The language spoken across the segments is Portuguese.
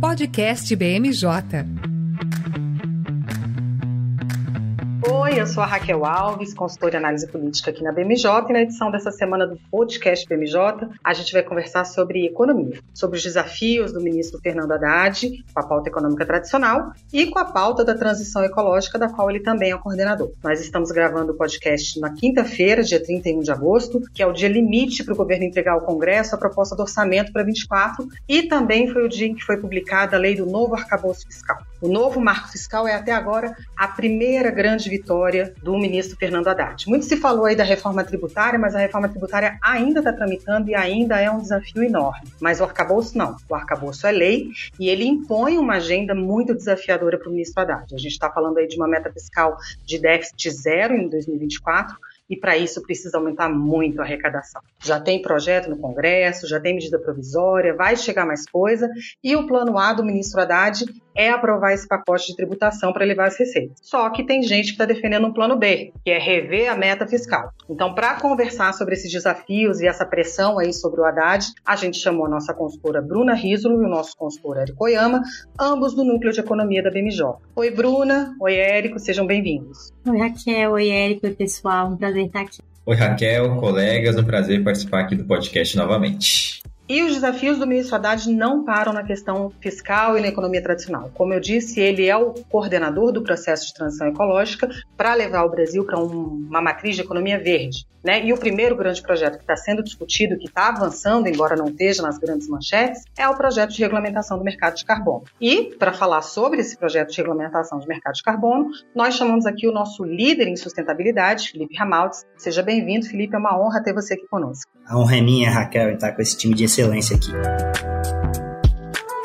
Podcast BMJ. Oi, eu sou a Raquel Alves, consultora em análise política aqui na BMJ, e na edição dessa semana do podcast BMJ, a gente vai conversar sobre economia, sobre os desafios do ministro Fernando Haddad com a pauta econômica tradicional e com a pauta da transição ecológica, da qual ele também é o coordenador. Nós estamos gravando o podcast na quinta-feira, dia 31 de agosto, que é o dia limite para o governo entregar ao Congresso a proposta do orçamento para 24, e também foi o dia em que foi publicada a lei do novo arcabouço fiscal. O novo marco fiscal é até agora a primeira grande vitória do ministro Fernando Haddad. Muito se falou aí da reforma tributária, mas a reforma tributária ainda está tramitando e ainda é um desafio enorme. Mas o arcabouço não. O arcabouço é lei e ele impõe uma agenda muito desafiadora para o ministro Haddad. A gente está falando aí de uma meta fiscal de déficit zero em 2024 e para isso precisa aumentar muito a arrecadação. Já tem projeto no Congresso, já tem medida provisória, vai chegar mais coisa e o plano A do ministro Haddad é aprovar esse pacote de tributação para levar as receitas. Só que tem gente que está defendendo um plano B, que é rever a meta fiscal. Então, para conversar sobre esses desafios e essa pressão aí sobre o Haddad, a gente chamou a nossa consultora Bruna Risolo e o nosso consultor Érico Oyama, ambos do Núcleo de Economia da BMJ. Oi, Bruna. Oi, Érico. Sejam bem-vindos. Oi, Raquel. Oi, Érico. Oi, pessoal. Um prazer estar aqui. Oi, Raquel, colegas. Um prazer participar aqui do podcast novamente. E os desafios do ministro Haddad não param na questão fiscal e na economia tradicional. Como eu disse, ele é o coordenador do processo de transição ecológica para levar o Brasil para um, uma matriz de economia verde. Né? E o primeiro grande projeto que está sendo discutido, que está avançando, embora não esteja nas grandes manchetes, é o projeto de regulamentação do mercado de carbono. E, para falar sobre esse projeto de regulamentação do mercado de carbono, nós chamamos aqui o nosso líder em sustentabilidade, Felipe Ramaldes. Seja bem-vindo, Felipe, é uma honra ter você aqui conosco. A honra é minha, Raquel, estar com esse time de excelência aqui.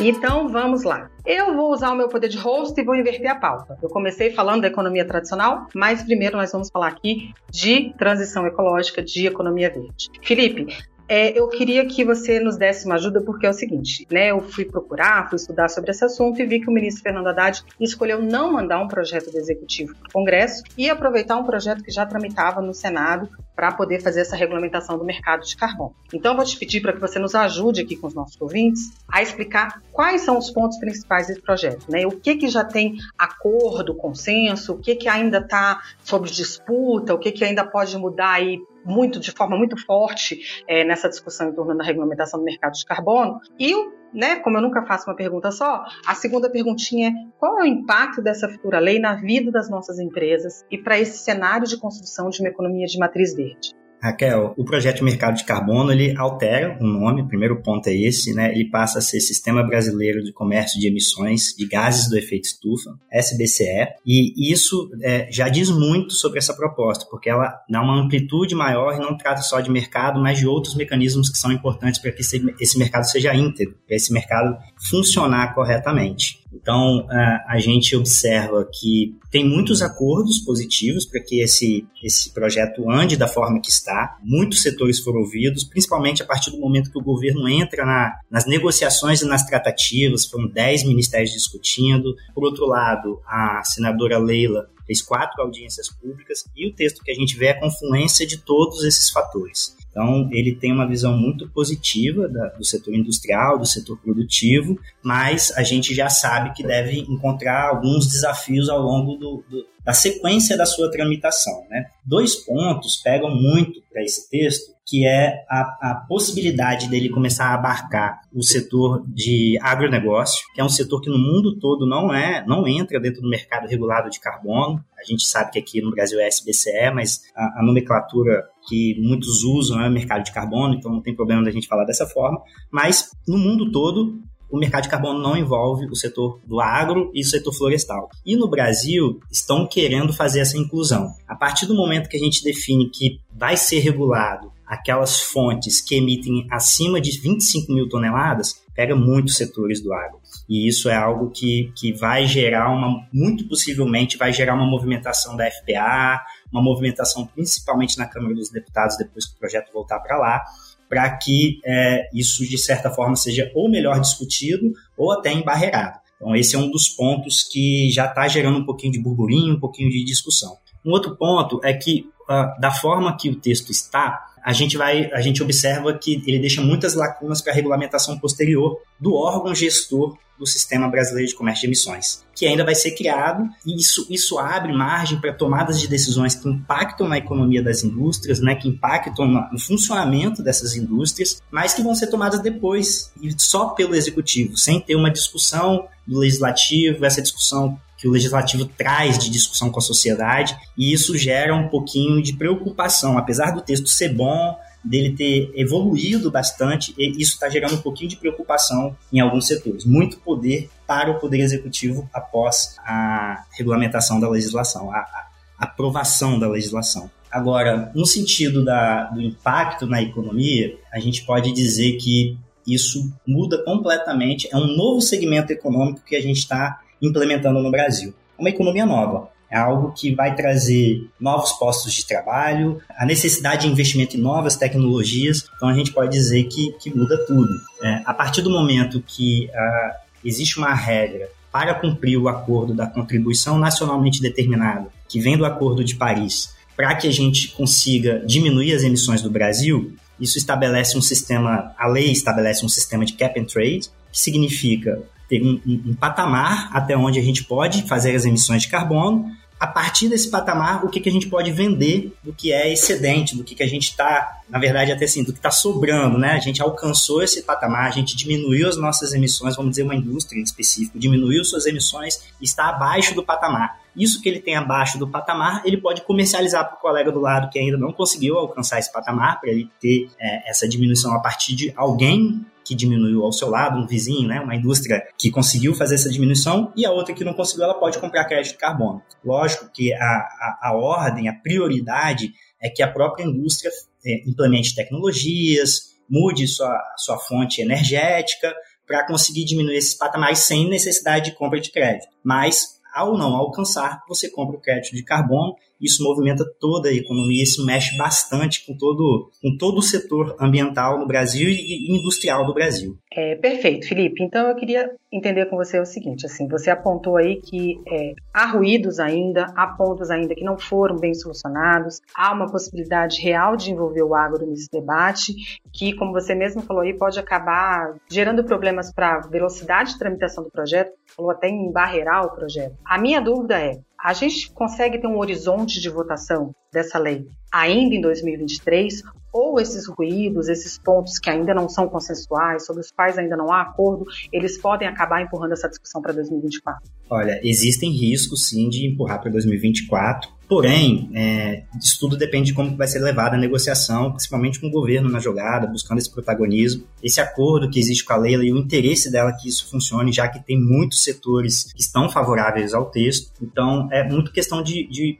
Então vamos lá. Eu vou usar o meu poder de host e vou inverter a pauta. Eu comecei falando da economia tradicional, mas primeiro nós vamos falar aqui de transição ecológica, de economia verde. Felipe, é, eu queria que você nos desse uma ajuda, porque é o seguinte, né? Eu fui procurar, fui estudar sobre esse assunto e vi que o ministro Fernando Haddad escolheu não mandar um projeto do executivo para o Congresso e aproveitar um projeto que já tramitava no Senado para poder fazer essa regulamentação do mercado de carbono. Então, eu vou te pedir para que você nos ajude aqui com os nossos ouvintes a explicar quais são os pontos principais desse projeto, né? O que que já tem acordo, consenso, o que que ainda está sob disputa, o que que ainda pode mudar aí muito de forma muito forte é, nessa discussão em torno da regulamentação do mercado de carbono. E, né, como eu nunca faço uma pergunta só, a segunda perguntinha é qual é o impacto dessa futura lei na vida das nossas empresas e para esse cenário de construção de uma economia de matriz verde? Raquel, o projeto mercado de carbono ele altera o nome, o primeiro ponto é esse, né? Ele passa a ser Sistema Brasileiro de Comércio de Emissões de Gases do Efeito Estufa, SBCE, e isso é, já diz muito sobre essa proposta, porque ela dá uma amplitude maior e não trata só de mercado, mas de outros mecanismos que são importantes para que esse mercado seja íntegro, para esse mercado funcionar corretamente. Então, a gente observa que tem muitos acordos positivos para que esse, esse projeto ande da forma que está. Muitos setores foram ouvidos, principalmente a partir do momento que o governo entra na, nas negociações e nas tratativas. Foram 10 ministérios discutindo. Por outro lado, a senadora Leila fez quatro audiências públicas e o texto que a gente vê é a confluência de todos esses fatores. Então, ele tem uma visão muito positiva da, do setor industrial, do setor produtivo, mas a gente já sabe que deve encontrar alguns desafios ao longo do, do, da sequência da sua tramitação. Né? Dois pontos pegam muito para esse texto, que é a, a, possibilidade dele começar a abarcar o setor de agronegócio, que é um setor que no mundo todo não é, não entra dentro do mercado regulado de carbono. A gente sabe que aqui no Brasil é SBCE, mas a, a nomenclatura que muitos usam é mercado de carbono, então não tem problema da gente falar dessa forma. Mas no mundo todo o mercado de carbono não envolve o setor do agro e o setor florestal. E no Brasil, estão querendo fazer essa inclusão. A partir do momento que a gente define que vai ser regulado aquelas fontes que emitem acima de 25 mil toneladas, pega muitos setores do agro. E isso é algo que, que vai gerar uma, muito possivelmente, vai gerar uma movimentação da FPA, uma movimentação principalmente na Câmara dos Deputados depois que o projeto voltar para lá, para que é, isso, de certa forma, seja ou melhor discutido ou até embarreirado. Então, esse é um dos pontos que já está gerando um pouquinho de burburinho, um pouquinho de discussão. Um outro ponto é que, uh, da forma que o texto está, a gente vai, a gente observa que ele deixa muitas lacunas para a regulamentação posterior do órgão gestor do Sistema Brasileiro de Comércio de Emissões, que ainda vai ser criado, e isso, isso abre margem para tomadas de decisões que impactam na economia das indústrias, né, que impactam no funcionamento dessas indústrias, mas que vão ser tomadas depois, e só pelo executivo, sem ter uma discussão do legislativo, essa discussão que o legislativo traz de discussão com a sociedade, e isso gera um pouquinho de preocupação, apesar do texto ser bom, dele ter evoluído bastante, isso está gerando um pouquinho de preocupação em alguns setores. Muito poder para o Poder Executivo após a regulamentação da legislação, a, a aprovação da legislação. Agora, no sentido da, do impacto na economia, a gente pode dizer que isso muda completamente, é um novo segmento econômico que a gente está implementando no Brasil. Uma economia nova. É algo que vai trazer novos postos de trabalho, a necessidade de investimento em novas tecnologias. Então a gente pode dizer que, que muda tudo. É, a partir do momento que uh, existe uma regra para cumprir o acordo da contribuição nacionalmente determinada, que vem do Acordo de Paris, para que a gente consiga diminuir as emissões do Brasil, isso estabelece um sistema, a lei estabelece um sistema de cap and trade, que significa ter um, um, um, patamar até onde a gente pode fazer as emissões de carbono a partir desse patamar, o que, que a gente pode vender do que é excedente, do que, que a gente está, na verdade, até assim, do que está sobrando, né? A gente alcançou esse patamar, a gente diminuiu as nossas emissões, vamos dizer, uma indústria em específico, diminuiu suas emissões e está abaixo do patamar. Isso que ele tem abaixo do patamar, ele pode comercializar para o colega do lado que ainda não conseguiu alcançar esse patamar, para ele ter é, essa diminuição a partir de alguém que diminuiu ao seu lado, um vizinho, né, uma indústria que conseguiu fazer essa diminuição, e a outra que não conseguiu, ela pode comprar crédito de carbono. Lógico que a, a, a ordem, a prioridade é que a própria indústria é, implemente tecnologias, mude sua, sua fonte energética para conseguir diminuir esses patamares sem necessidade de compra de crédito. Mas ao não alcançar, você compra o crédito de carbono. Isso movimenta toda a economia, isso mexe bastante com todo, com todo o setor ambiental no Brasil e industrial do Brasil. É, perfeito, Felipe. Então eu queria entender com você o seguinte: assim, você apontou aí que é, há ruídos ainda, há pontos ainda que não foram bem solucionados, há uma possibilidade real de envolver o agro nesse debate, que, como você mesmo falou aí, pode acabar gerando problemas para a velocidade de tramitação do projeto, falou até em barreirar o projeto. A minha dúvida é: a gente consegue ter um horizonte de votação dessa lei ainda em 2023 ou esses ruídos, esses pontos que ainda não são consensuais, sobre os quais ainda não há acordo, eles podem acabar empurrando essa discussão para 2024? Olha, existem riscos sim de empurrar para 2024, porém, é, isso tudo depende de como vai ser levada a negociação, principalmente com o governo na jogada, buscando esse protagonismo, esse acordo que existe com a Leila e o interesse dela que isso funcione, já que tem muitos setores que estão favoráveis ao texto. Então, é muito questão de, de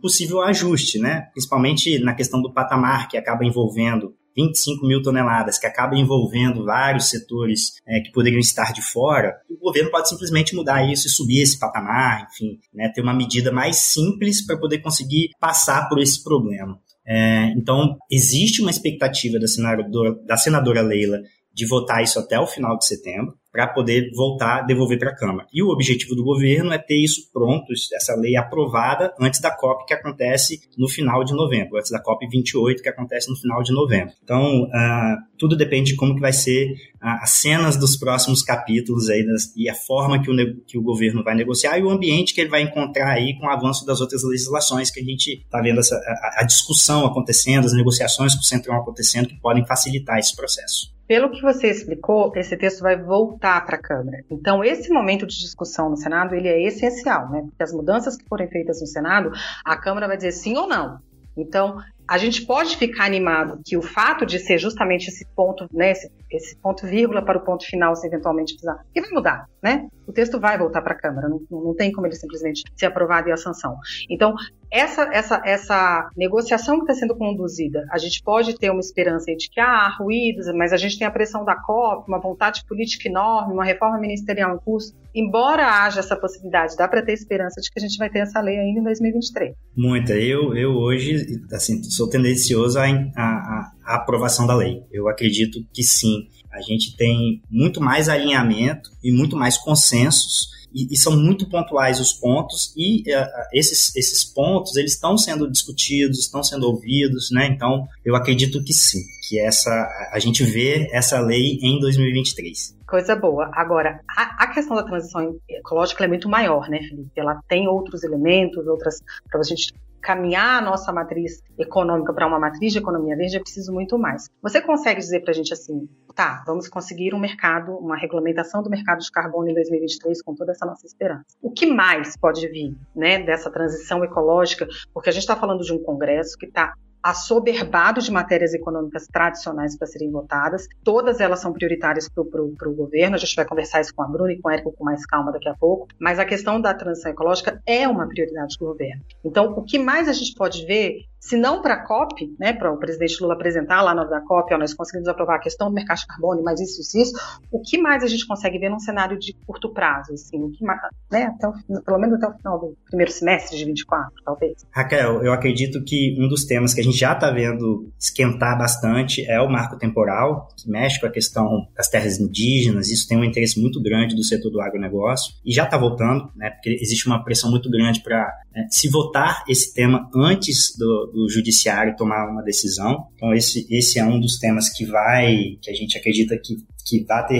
possível ajuste, né? Principalmente na questão do patamar, que acaba envolvendo 25 mil toneladas, que acaba envolvendo vários setores é, que poderiam estar de fora, o governo pode simplesmente mudar isso e subir esse patamar, enfim, né, ter uma medida mais simples para poder conseguir passar por esse problema. É, então, existe uma expectativa da senadora, da senadora Leila de votar isso até o final de setembro para poder voltar, devolver para a Câmara. E o objetivo do governo é ter isso pronto, essa lei aprovada antes da COP que acontece no final de novembro, antes da COP 28 que acontece no final de novembro. Então, uh, tudo depende de como que vai ser uh, as cenas dos próximos capítulos aí das, e a forma que o, que o governo vai negociar e o ambiente que ele vai encontrar aí com o avanço das outras legislações que a gente está vendo essa, a, a discussão acontecendo, as negociações com o Centrão acontecendo que podem facilitar esse processo. Pelo que você explicou, esse texto vai voltar para a Câmara. Então, esse momento de discussão no Senado, ele é essencial, né? Porque as mudanças que forem feitas no Senado, a Câmara vai dizer sim ou não. Então, a gente pode ficar animado que o fato de ser justamente esse ponto, né, esse, esse ponto vírgula para o ponto final, se eventualmente precisar, que vai mudar, né? O texto vai voltar para a Câmara, não, não tem como ele simplesmente ser aprovado e a sanção. Então, essa, essa, essa negociação que está sendo conduzida, a gente pode ter uma esperança de que ah, há ruídos, mas a gente tem a pressão da COP, uma vontade política enorme, uma reforma ministerial em curso. Embora haja essa possibilidade, dá para ter esperança de que a gente vai ter essa lei ainda em 2023. Muita. Eu, eu hoje assim, sou tendencioso à, aprovação da lei. Eu acredito que sim. A gente tem muito mais alinhamento e muito mais consensos e, e, são muito pontuais os pontos e uh, esses, esses pontos eles estão sendo discutidos, estão sendo ouvidos, né? Então eu acredito que sim, que essa a gente vê essa lei em 2023. Coisa boa. Agora, a, a questão da transição ecológica é muito maior, né, Felipe? Ela tem outros elementos, outras para a gente caminhar a nossa matriz econômica para uma matriz de economia verde, é preciso muito mais. Você consegue dizer para a gente assim, tá, vamos conseguir um mercado, uma regulamentação do mercado de carbono em 2023 com toda essa nossa esperança. O que mais pode vir, né, dessa transição ecológica? Porque a gente está falando de um congresso que está assoberbado de matérias econômicas tradicionais para serem votadas. Todas elas são prioritárias para o governo. A gente vai conversar isso com a Bruna e com o Érico com mais calma daqui a pouco. Mas a questão da transição ecológica é uma prioridade do governo. Então, o que mais a gente pode ver se não para a COP, né, para o presidente Lula apresentar lá na da COP, ó, nós conseguimos aprovar a questão do mercado de carbono, mas isso, isso, isso, o que mais a gente consegue ver num cenário de curto prazo, assim, o que mais, né, até o, pelo menos até o final do primeiro semestre de 24, talvez? Raquel, eu acredito que um dos temas que a gente já está vendo esquentar bastante é o marco temporal, que mexe com a questão das terras indígenas, isso tem um interesse muito grande do setor do agronegócio, e já está voltando, né, porque existe uma pressão muito grande para né, se votar esse tema antes do, do judiciário tomar uma decisão. Então esse, esse é um dos temas que vai, que a gente acredita que, que vai ter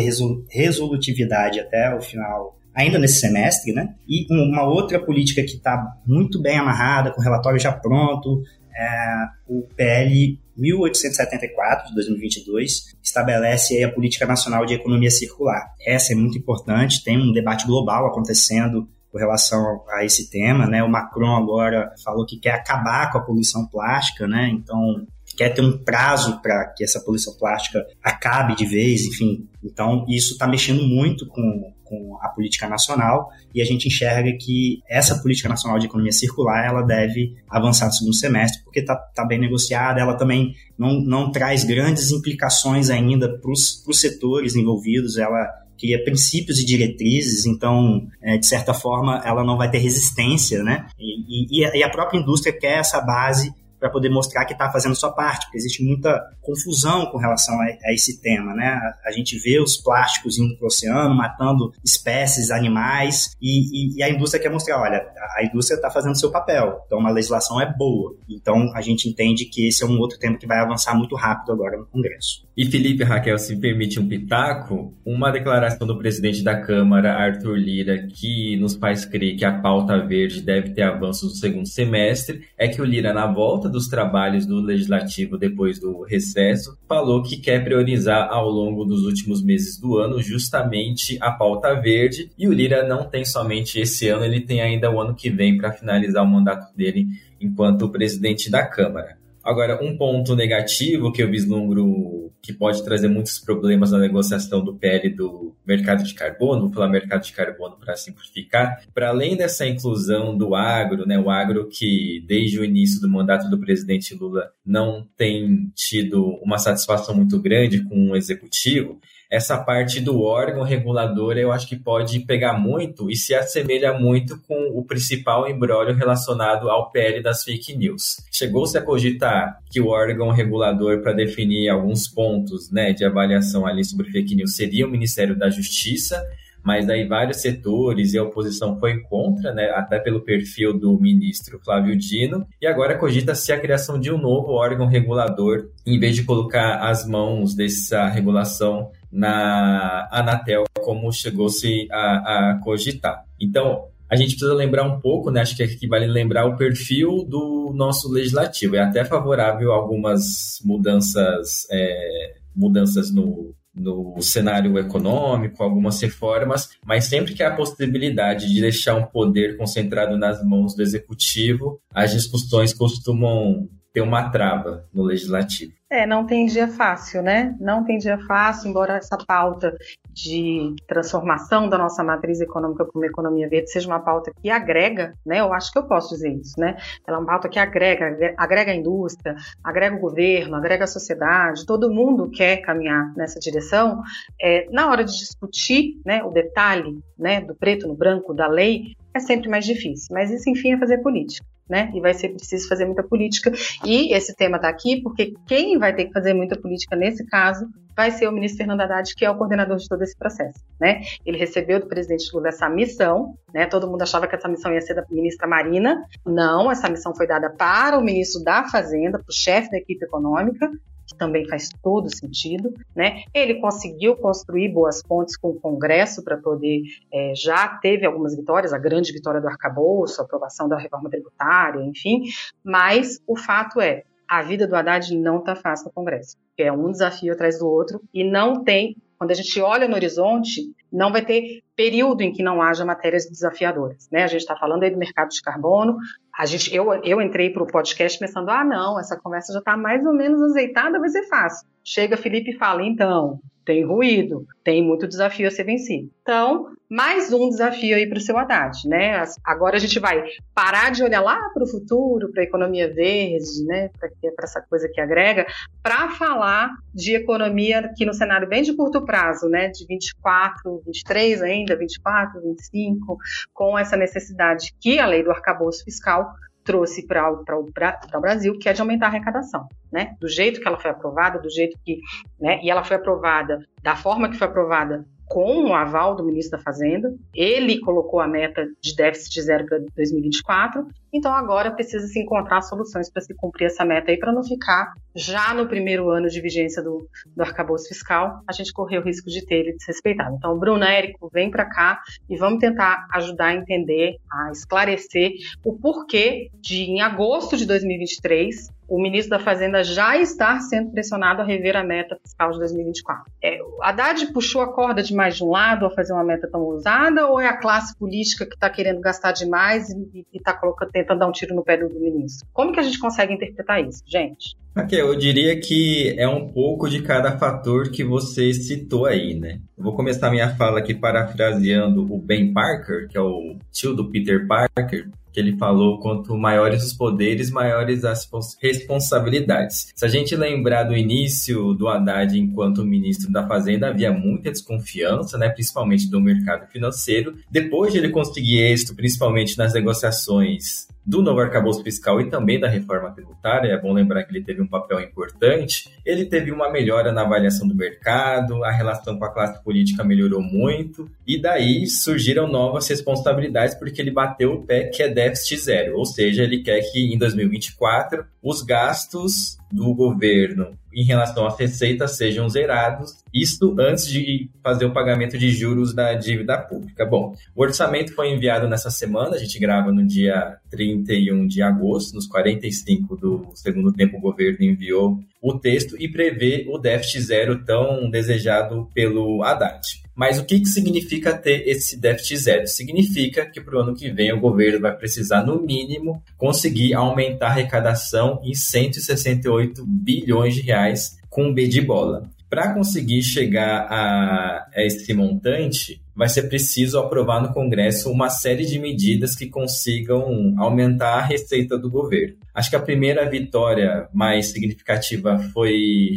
resolutividade até o final ainda nesse semestre, né? E uma outra política que está muito bem amarrada, com o relatório já pronto, é o PL 1874 de 2022 estabelece a política nacional de economia circular. Essa é muito importante, tem um debate global acontecendo com relação a esse tema, né? O Macron agora falou que quer acabar com a poluição plástica, né? Então quer ter um prazo para que essa poluição plástica acabe de vez, enfim. Então isso está mexendo muito com, com a política nacional e a gente enxerga que essa política nacional de economia circular ela deve avançar no segundo semestre porque está tá bem negociada, ela também não, não traz grandes implicações ainda para os setores envolvidos, ela cria princípios e diretrizes, então, é, de certa forma, ela não vai ter resistência, né? E, e, e a própria indústria quer essa base para poder mostrar que está fazendo sua parte, porque existe muita confusão com relação a, a esse tema, né? A, a, gente vê os plásticos indo para o oceano, matando espécies, animais, e, e, e, a indústria quer mostrar, olha, a indústria está fazendo seu papel, então a legislação é boa. Então a gente entende que esse é um outro tema que vai avançar muito rápido agora no Congresso. E Felipe Raquel, se permite um pitaco, uma declaração do presidente da Câmara, Arthur Lira, que nos faz crer que a pauta verde deve ter avanços no segundo semestre, é que o Lira, na volta dos trabalhos do Legislativo depois do recesso, falou que quer priorizar ao longo dos últimos meses do ano justamente a pauta verde. E o Lira não tem somente esse ano, ele tem ainda o ano que vem para finalizar o mandato dele enquanto presidente da Câmara. Agora, um ponto negativo que eu vislumbro que pode trazer muitos problemas na negociação do PL do mercado de carbono, vou falar mercado de carbono para simplificar, para além dessa inclusão do agro, né, o agro que desde o início do mandato do presidente Lula não tem tido uma satisfação muito grande com o executivo, essa parte do órgão regulador eu acho que pode pegar muito e se assemelha muito com o principal embrólio relacionado ao PL das fake news. Chegou-se a cogitar que o órgão regulador para definir alguns pontos né, de avaliação ali sobre fake news seria o Ministério da Justiça, mas daí vários setores e a oposição foi contra, né, até pelo perfil do ministro Flávio Dino, e agora cogita-se a criação de um novo órgão regulador, em vez de colocar as mãos dessa regulação na Anatel, como chegou-se a, a cogitar. Então, a gente precisa lembrar um pouco, né? Acho que aqui vale lembrar o perfil do nosso legislativo. É até favorável a algumas mudanças, é, mudanças no, no cenário econômico, algumas reformas, mas sempre que há a possibilidade de deixar um poder concentrado nas mãos do executivo, as discussões costumam ter uma trava no legislativo. É, não tem dia fácil, né? Não tem dia fácil, embora essa pauta de transformação da nossa matriz econômica como economia verde seja uma pauta que agrega, né? Eu acho que eu posso dizer isso, né? Ela é uma pauta que agrega, agrega a indústria, agrega o governo, agrega a sociedade, todo mundo quer caminhar nessa direção. É, na hora de discutir, né, o detalhe, né, do preto no branco da lei, é sempre mais difícil. Mas isso, enfim, é fazer política. né? E vai ser preciso fazer muita política. E esse tema está aqui porque quem vai ter que fazer muita política nesse caso vai ser o ministro Fernando Haddad, que é o coordenador de todo esse processo, né? Ele recebeu do presidente Lula essa missão, né? Todo mundo achava que essa missão ia ser da ministra Marina. Não, essa missão foi dada para o ministro da Fazenda, para o chefe da equipe econômica, que também faz todo sentido, né? Ele conseguiu construir boas pontes com o Congresso para poder, é, já teve algumas vitórias, a grande vitória do arcabouço, a aprovação da reforma tributária, enfim, mas o fato é, a vida do Haddad não está fácil no Congresso, é um desafio atrás do outro e não tem, quando a gente olha no horizonte, não vai ter período em que não haja matérias desafiadoras, né? A gente está falando aí do mercado de carbono, a gente, eu, eu entrei para o podcast pensando, ah, não, essa conversa já está mais ou menos azeitada, vai ser fácil. Chega Felipe e fala, então, tem ruído, tem muito desafio a ser vencido. Então, mais um desafio aí para o seu Haddad, né? Agora a gente vai parar de olhar lá para o futuro, para a economia verde, né? Para essa coisa que agrega, para falar de economia aqui no cenário bem de curto prazo, né? De 24, 23 ainda, 24, 25, com essa necessidade que a lei do arcabouço fiscal trouxe para o Brasil, que é de aumentar a arrecadação, né? Do jeito que ela foi aprovada, do jeito que, né? E ela foi aprovada da forma que foi aprovada com o aval do ministro da Fazenda. Ele colocou a meta de déficit zero para 2024. Então agora precisa se encontrar soluções para se cumprir essa meta aí, para não ficar já no primeiro ano de vigência do, do arcabouço fiscal, a gente correr o risco de ter ele desrespeitado. Então, Bruno, Érico, vem para cá e vamos tentar ajudar a entender, a esclarecer o porquê de, em agosto de 2023, o ministro da Fazenda já está sendo pressionado a rever a meta fiscal de 2024. É, Haddad puxou a corda de mais de um lado a fazer uma meta tão ousada ou é a classe política que está querendo gastar demais e está tentando dar um tiro no pé do, ministro? Como que a gente consegue interpretar isso, gente? Ok, eu diria que é um pouco de cada fator que você citou aí, né? Eu vou começar minha fala aqui parafraseando o Ben Parker, que é o tio do Peter Parker, que ele falou: quanto maiores os poderes, maiores as responsabilidades. Se a gente lembrar do início do Haddad enquanto ministro da Fazenda, havia muita desconfiança, né, principalmente do mercado financeiro. Depois de ele conseguir êxito, principalmente nas negociações do novo arcabouço fiscal e também da reforma tributária, é bom lembrar que ele teve um papel importante, ele teve uma melhora na avaliação do mercado, a relação com a classe política melhorou muito, e daí surgiram novas responsabilidades porque ele bateu o pé que é déficit zero, ou seja, ele quer que em 2024 os gastos do governo em relação às receitas sejam zerados, isto antes de fazer o pagamento de juros da dívida pública. Bom, o orçamento foi enviado nessa semana, a gente grava no dia 31 de agosto, nos 45 do segundo tempo o governo enviou o texto e prevê o déficit zero tão desejado pelo Haddad. Mas o que, que significa ter esse déficit zero? Significa que para o ano que vem o governo vai precisar, no mínimo, conseguir aumentar a arrecadação em 168 bilhões de reais com B de bola. Para conseguir chegar a, a esse montante, vai ser preciso aprovar no Congresso uma série de medidas que consigam aumentar a receita do governo. Acho que a primeira vitória mais significativa foi,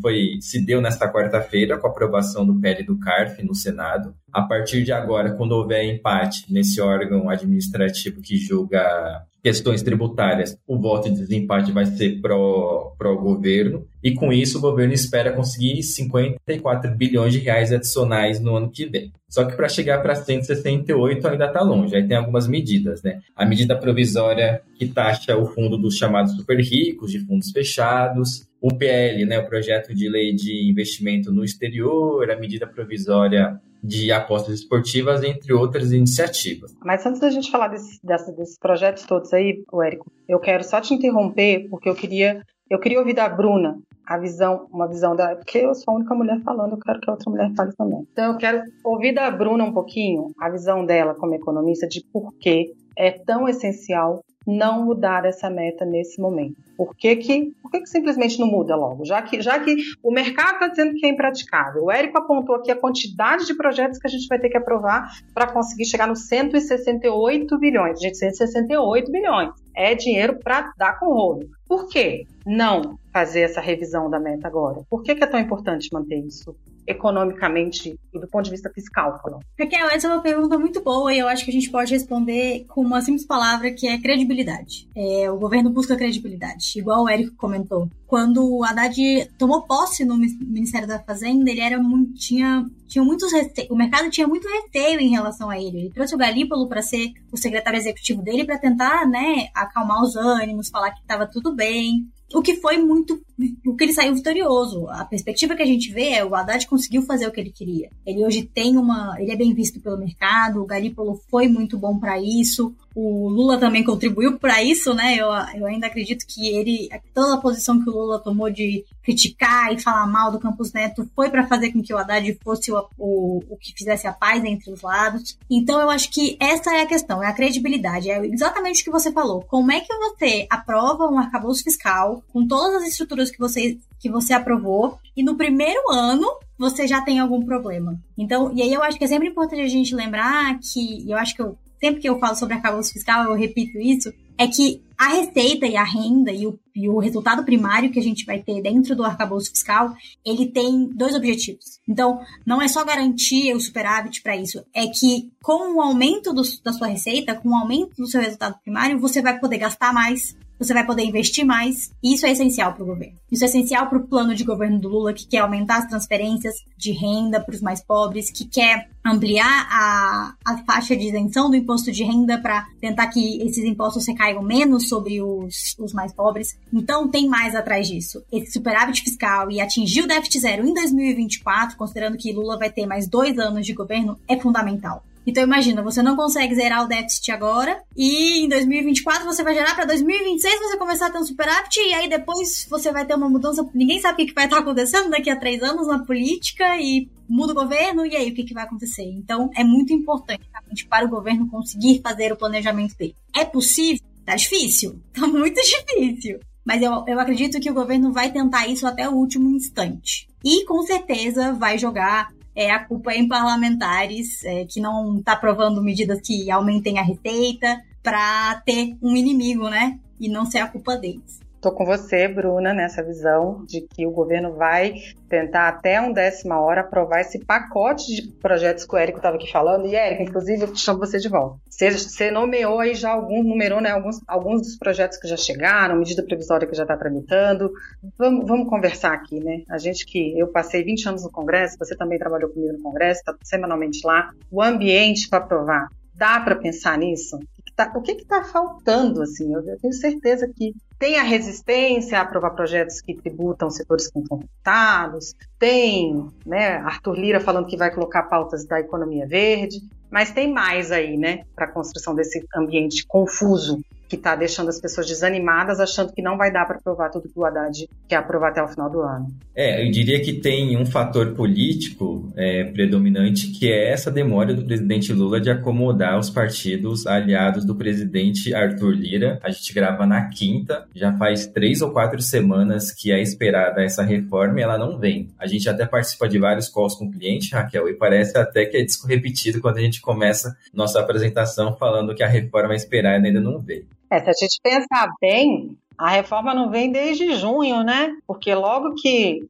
foi se deu nesta quarta-feira com a aprovação do PL do CARF no Senado. A partir de agora, quando houver empate nesse órgão administrativo que julga questões tributárias, o voto de desempate vai ser pró-governo, pró e com isso o governo espera conseguir 54 bilhões de reais adicionais no ano que vem. Só que para chegar para 168 ainda está longe, aí tem algumas medidas, né? A medida provisória que taxa o fundo dos chamados super ricos, de fundos fechados, o PL, né, o projeto de lei de investimento no exterior, a medida provisória de apostas esportivas, entre outras iniciativas. Mas antes da gente falar desse, dessa, desses projetos todos aí, Érico, eu quero só te interromper, porque eu queria, eu queria ouvir da Bruna a visão, uma visão da. Porque eu sou a única mulher falando, eu quero que a outra mulher fale também. Então eu quero ouvir da Bruna um pouquinho a visão dela como economista de por que é tão essencial não mudar essa meta nesse momento? Por que, que, por que, que simplesmente não muda logo? Já que, já que o mercado está dizendo que é impraticável. O Érico apontou aqui a quantidade de projetos que a gente vai ter que aprovar para conseguir chegar nos 168 bilhões. Gente, 168 bilhões é dinheiro para dar com rolo. Por que não fazer essa revisão da meta agora? Por que, que é tão importante manter isso economicamente e do ponto de vista fiscal falando. Raquel, essa é uma pergunta muito boa e eu acho que a gente pode responder com uma simples palavra que é credibilidade. É, o governo busca credibilidade, igual o Érico comentou. Quando o Haddad tomou posse no Ministério da Fazenda, ele era muito, tinha, tinha muitos o mercado tinha muito receio em relação a ele. Ele trouxe o Galípolo para ser o secretário executivo dele para tentar, né, acalmar os ânimos, falar que estava tudo bem o que foi muito. O que ele saiu vitorioso. A perspectiva que a gente vê é o Haddad conseguiu fazer o que ele queria. Ele hoje tem uma. Ele é bem visto pelo mercado, o Galípolo foi muito bom para isso. O Lula também contribuiu para isso, né? Eu, eu ainda acredito que ele. Toda a posição que o Lula tomou de criticar e falar mal do Campos Neto foi para fazer com que o Haddad fosse o, o, o que fizesse a paz entre os lados. Então eu acho que essa é a questão, é a credibilidade. É exatamente o que você falou. Como é que você aprova um arcabouço fiscal com todas as estruturas que você, que você aprovou e no primeiro ano você já tem algum problema. Então, e aí eu acho que é sempre importante a gente lembrar que, eu acho que eu sempre que eu falo sobre arcabouço fiscal, eu repito isso, é que a receita e a renda e o, e o, resultado primário que a gente vai ter dentro do arcabouço fiscal, ele tem dois objetivos. Então, não é só garantir o superávit para isso, é que com o aumento do, da sua receita, com o aumento do seu resultado primário, você vai poder gastar mais, você vai poder investir mais, e isso é essencial para o governo. Isso é essencial para o plano de governo do Lula, que quer aumentar as transferências de renda para os mais pobres, que quer ampliar a, a faixa de isenção do imposto de renda para tentar que esses impostos recaiam menos sobre os, os mais pobres. Então, tem mais atrás disso. Esse superávit fiscal e atingir o déficit zero em 2024, considerando que Lula vai ter mais dois anos de governo, é fundamental. Então imagina, você não consegue zerar o déficit agora e em 2024 você vai gerar para 2026 você começar a ter um superávit e aí depois você vai ter uma mudança. Ninguém sabe o que vai estar acontecendo daqui a três anos na política e muda o governo e aí o que, vai acontecer. Então é muito importante para o governo conseguir fazer o planejamento dele. É possível? Tá difícil, tá muito difícil. Mas eu, eu acredito que o governo vai tentar isso até o último instante. E com certeza vai jogar é, a culpa é em parlamentares é, que não está aprovando medidas que aumentem a receita para ter um inimigo, né? E não ser a culpa deles. Estou com você, Bruna, nessa visão de que o governo vai tentar até um décima hora aprovar esse pacote de projetos que o Érico estava aqui falando. E, Érico, inclusive, eu chamo você de volta. Você, você nomeou aí já alguns, numerou né, alguns, alguns dos projetos que já chegaram, medida previsória que já está tramitando. Vamos, vamos conversar aqui, né? A gente que eu passei 20 anos no Congresso, você também trabalhou comigo no Congresso, está semanalmente lá. O ambiente para aprovar, dá para pensar nisso? o que está faltando? Assim, eu, tenho certeza que tem a resistência a aprovar projetos que tributam setores que tem né, Arthur Lira falando que vai colocar pautas da economia verde, mas tem mais aí, né, para a construção desse ambiente confuso que está deixando as pessoas desanimadas, achando que não vai dar para aprovar tudo que o Haddad quer aprovar até o final do ano. É, eu diria que tem um fator político é, predominante, que é essa demora do presidente Lula de acomodar os partidos aliados do presidente Arthur Lira. A gente grava na quinta, já faz três ou quatro semanas que é esperada essa reforma e ela não vem. A gente até participa de vários calls com o cliente, Raquel, e parece até que é disco repetido quando a gente começa nossa apresentação falando que a reforma é esperada ainda não veio. É, se a gente pensar bem, a reforma não vem desde junho, né? Porque logo que,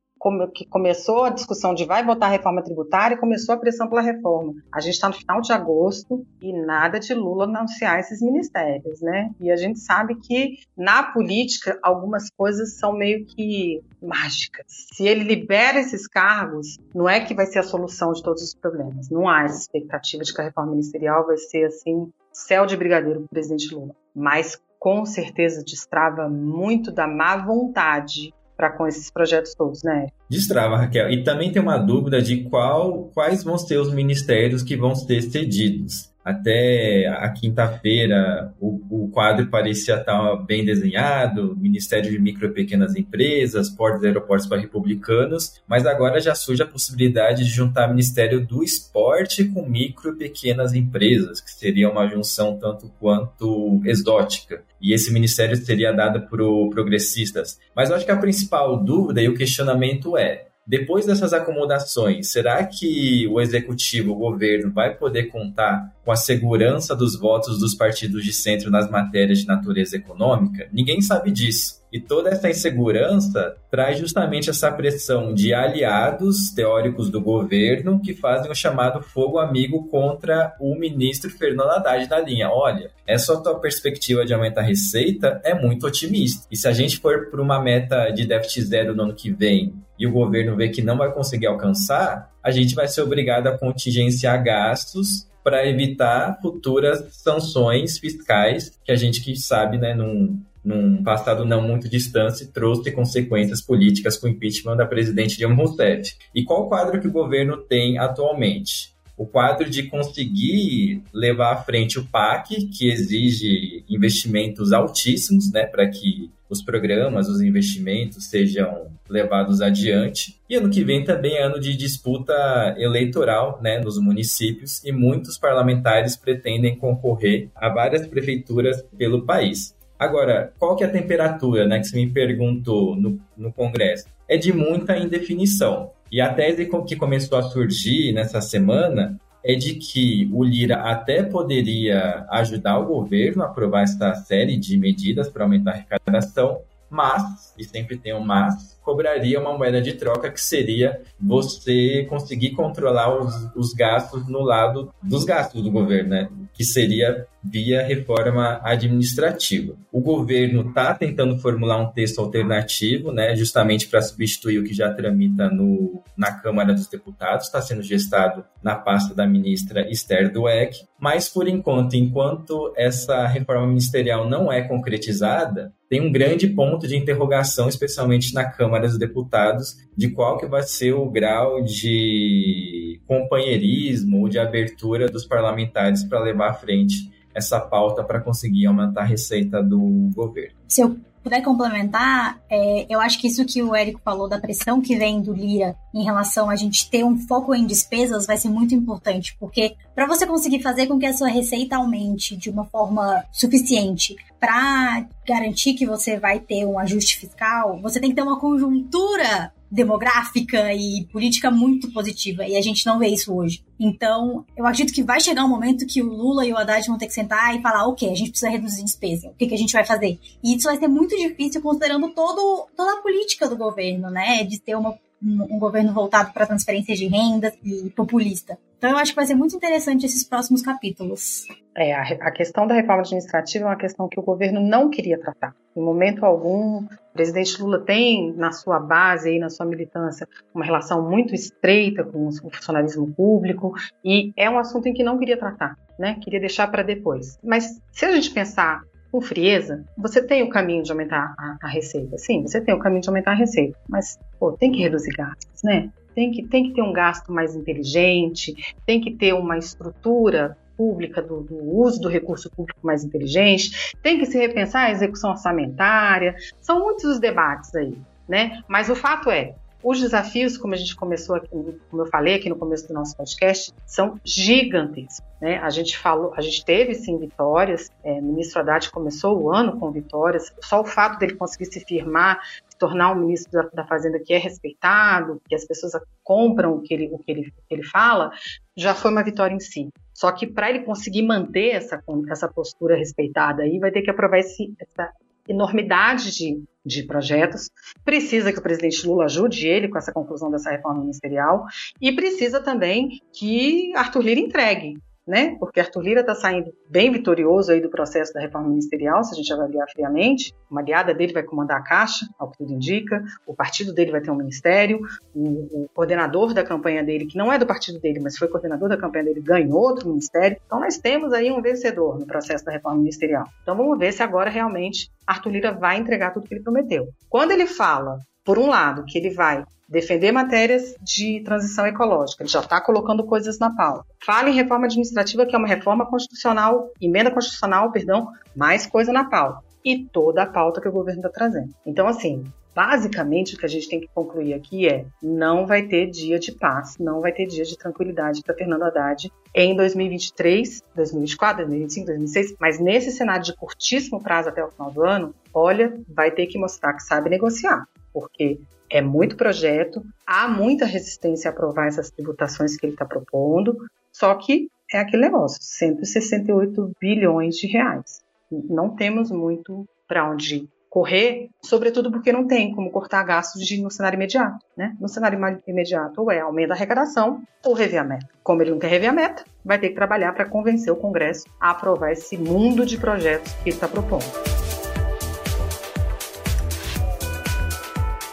que começou a discussão de vai votar a reforma tributária, começou a pressão pela reforma. A gente está no final de agosto e nada de Lula anunciar esses ministérios, né? E a gente sabe que na política algumas coisas são meio que mágicas. Se ele libera esses cargos, não é que vai ser a solução de todos os problemas. Não há essa expectativa de que a reforma ministerial vai ser assim céu de brigadeiro para o presidente Lula, mas com certeza destrava muito da má vontade para com esses projetos todos, né? Destrava, Raquel. E também tem uma dúvida de qual, quais vão ser os ministérios que vão ser cedidos até a quinta-feira o, o, quadro parecia estar bem desenhado, Ministério de Micro e Pequenas Empresas, portos e aeroportos para republicanos, mas agora já surge a possibilidade de juntar Ministério do Esporte com micro e pequenas empresas, que seria uma junção tanto quanto exótica. E esse ministério seria dado para progressistas. Mas eu acho que a principal dúvida e o questionamento é: depois dessas acomodações, será que o executivo, o governo, vai poder contar com a segurança dos votos dos partidos de centro nas matérias de natureza econômica? Ninguém sabe disso. E toda essa insegurança traz justamente essa pressão de aliados teóricos do governo que fazem o chamado fogo amigo contra o ministro Fernando Haddad na linha. Olha, essa tua perspectiva de aumentar a receita é muito otimista. E se a gente for para uma meta de déficit zero no ano que vem e o governo vê que não vai conseguir alcançar, a gente vai ser obrigado a contingenciar gastos para evitar futuras sanções fiscais que a gente que sabe, né, não num passado não muito distante, trouxe consequências políticas com o impeachment da presidente Dilma Rousseff. E qual o quadro que o governo tem atualmente? O quadro de conseguir levar à frente o PAC, que exige investimentos altíssimos, né, para que os programas, os investimentos sejam levados adiante. E ano que vem também é ano de disputa eleitoral né, nos municípios e muitos parlamentares pretendem concorrer a várias prefeituras pelo país. Agora, qual que é a temperatura, né, que você me perguntou no, no Congresso? É de muita indefinição. E a tese que começou a surgir nessa semana é de que o Lira até poderia ajudar o governo a aprovar essa série de medidas para aumentar a arrecadação, mas, e sempre tem um mas, cobraria uma moeda de troca que seria você conseguir controlar os, os gastos no lado dos gastos do governo, né? Que seria via reforma administrativa. O governo está tentando formular um texto alternativo, né, justamente para substituir o que já tramita no, na Câmara dos Deputados, está sendo gestado na pasta da ministra Esther Dweck, mas por enquanto, enquanto essa reforma ministerial não é concretizada, tem um grande ponto de interrogação, especialmente na Câmara dos Deputados, de qual que vai ser o grau de companheirismo ou de abertura dos parlamentares para levar à frente essa pauta para conseguir aumentar a receita do governo. Se eu puder complementar, é, eu acho que isso que o Érico falou da pressão que vem do Lira em relação a gente ter um foco em despesas vai ser muito importante, porque para você conseguir fazer com que a sua receita aumente de uma forma suficiente para garantir que você vai ter um ajuste fiscal, você tem que ter uma conjuntura demográfica e política muito positiva, e a gente não vê isso hoje. Então, eu acredito que vai chegar um momento que o Lula e o Haddad vão ter que sentar e falar, ok, a gente precisa reduzir despesa, o que, que a gente vai fazer? E isso vai ser muito difícil considerando todo, toda a política do governo, né, de ter uma um, governo voltado para transferência de rendas e populista. Então eu acho que vai ser muito interessante esses próximos capítulos. É, a, a, questão da reforma administrativa é uma questão que o governo não queria tratar. Em momento algum, o presidente Lula tem na sua base e na sua militância uma relação muito estreita com o funcionalismo público e é um assunto em que não queria tratar, né? Queria deixar para depois. Mas se a gente pensar com frieza, você tem o caminho de aumentar a, a, receita. Sim, você tem o caminho de aumentar a receita, mas pô, tem que reduzir gastos, né? Tem que, tem que ter um gasto mais inteligente, tem que ter uma estrutura pública do, do, uso do recurso público mais inteligente, tem que se repensar a execução orçamentária. São muitos os debates aí, né? Mas o fato é, os desafios, como a gente começou aqui, como eu falei aqui no começo do nosso podcast, são gigantescos. Né? A gente falou, a gente teve sim vitórias. É, o ministro Haddad começou o ano com vitórias. Só o fato dele conseguir se firmar, tornar um ministro da, da Fazenda que é respeitado, que as pessoas compram o que ele, o que ele, o que ele fala, já foi uma vitória em si. Só que para ele conseguir manter essa, essa postura respeitada aí, vai ter que aprovar esse, essa enormidade de, de projetos, precisa que o presidente Lula ajude ele com essa conclusão dessa reforma ministerial. E precisa também que Arthur Lira entregue né? Porque Arthur Lira está saindo bem vitorioso aí do processo da reforma ministerial, se a gente avaliar friamente. Uma aliada dele vai comandar a Caixa, ao que tudo indica. O partido dele vai ter um ministério. O, o, coordenador da campanha dele, que não é do partido dele, mas foi coordenador da campanha dele, ganhou outro ministério. Então nós temos aí um vencedor no processo da reforma ministerial. Então vamos ver se agora realmente Arthur Lira vai entregar tudo que ele prometeu. Quando ele fala, por um lado, que ele vai defender matérias de transição ecológica, ele já está colocando coisas na pauta. Fala em reforma administrativa, que é uma reforma constitucional, emenda constitucional, perdão, mais coisa na pauta. E toda a pauta que o governo está trazendo. Então, assim, basicamente o que a gente tem que concluir aqui é: não vai ter dia de paz, não vai ter dia de tranquilidade para Fernando Haddad em 2023, 2024, 2025, 2026, mas nesse cenário de curtíssimo prazo até o final do ano, olha, vai ter que mostrar que sabe negociar porque é muito projeto, há muita resistência a aprovar essas tributações que ele está propondo, só que é aquele negócio, 168 bilhões de reais. Não temos muito para onde correr, sobretudo porque não tem como cortar gastos de, no cenário imediato. Né? No cenário imediato, ou é aumento a arrecadação ou rever a meta. Como ele não quer rever a meta, vai ter que trabalhar para convencer o Congresso a aprovar esse mundo de projetos que ele está propondo.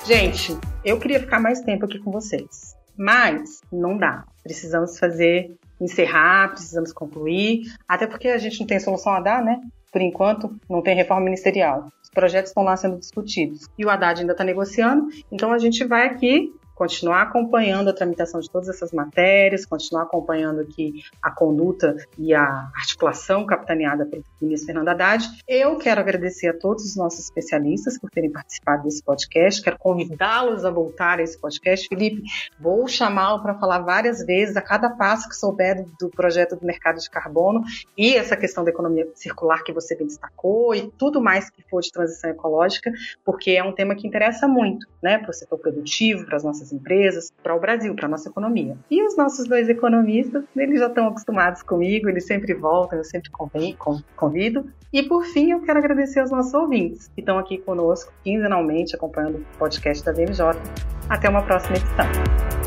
Gente, eu queria ficar mais tempo aqui com vocês, mas não dá. Precisamos fazer, encerrar, precisamos concluir, até porque a gente não tem solução a dar, né? Por enquanto, não tem reforma ministerial. Os projetos estão lá sendo discutidos. E o Haddad ainda está negociando. Então, a gente vai aqui continuar acompanhando a tramitação de todas essas matérias, continuar acompanhando aqui a conduta e a articulação capitaneada pelo ministro Fernando Haddad. Eu quero agradecer a todos os nossos especialistas por terem participado desse podcast, quero convidá-los a voltar a esse podcast. Felipe, vou chamá-lo para falar várias vezes a cada passo que souber do, projeto do mercado de carbono e essa questão da economia circular que você bem destacou e tudo mais que for de transição ecológica, porque é um tema que interessa muito né, para o setor produtivo, para as nossas nossas empresas, para o Brasil, para a nossa economia. E os nossos dois economistas, eles já estão acostumados comigo, eles sempre voltam, eu sempre convido. E por fim, eu quero agradecer aos nossos ouvintes que estão aqui conosco quinzenalmente acompanhando o podcast da BMJ. Até uma próxima edição.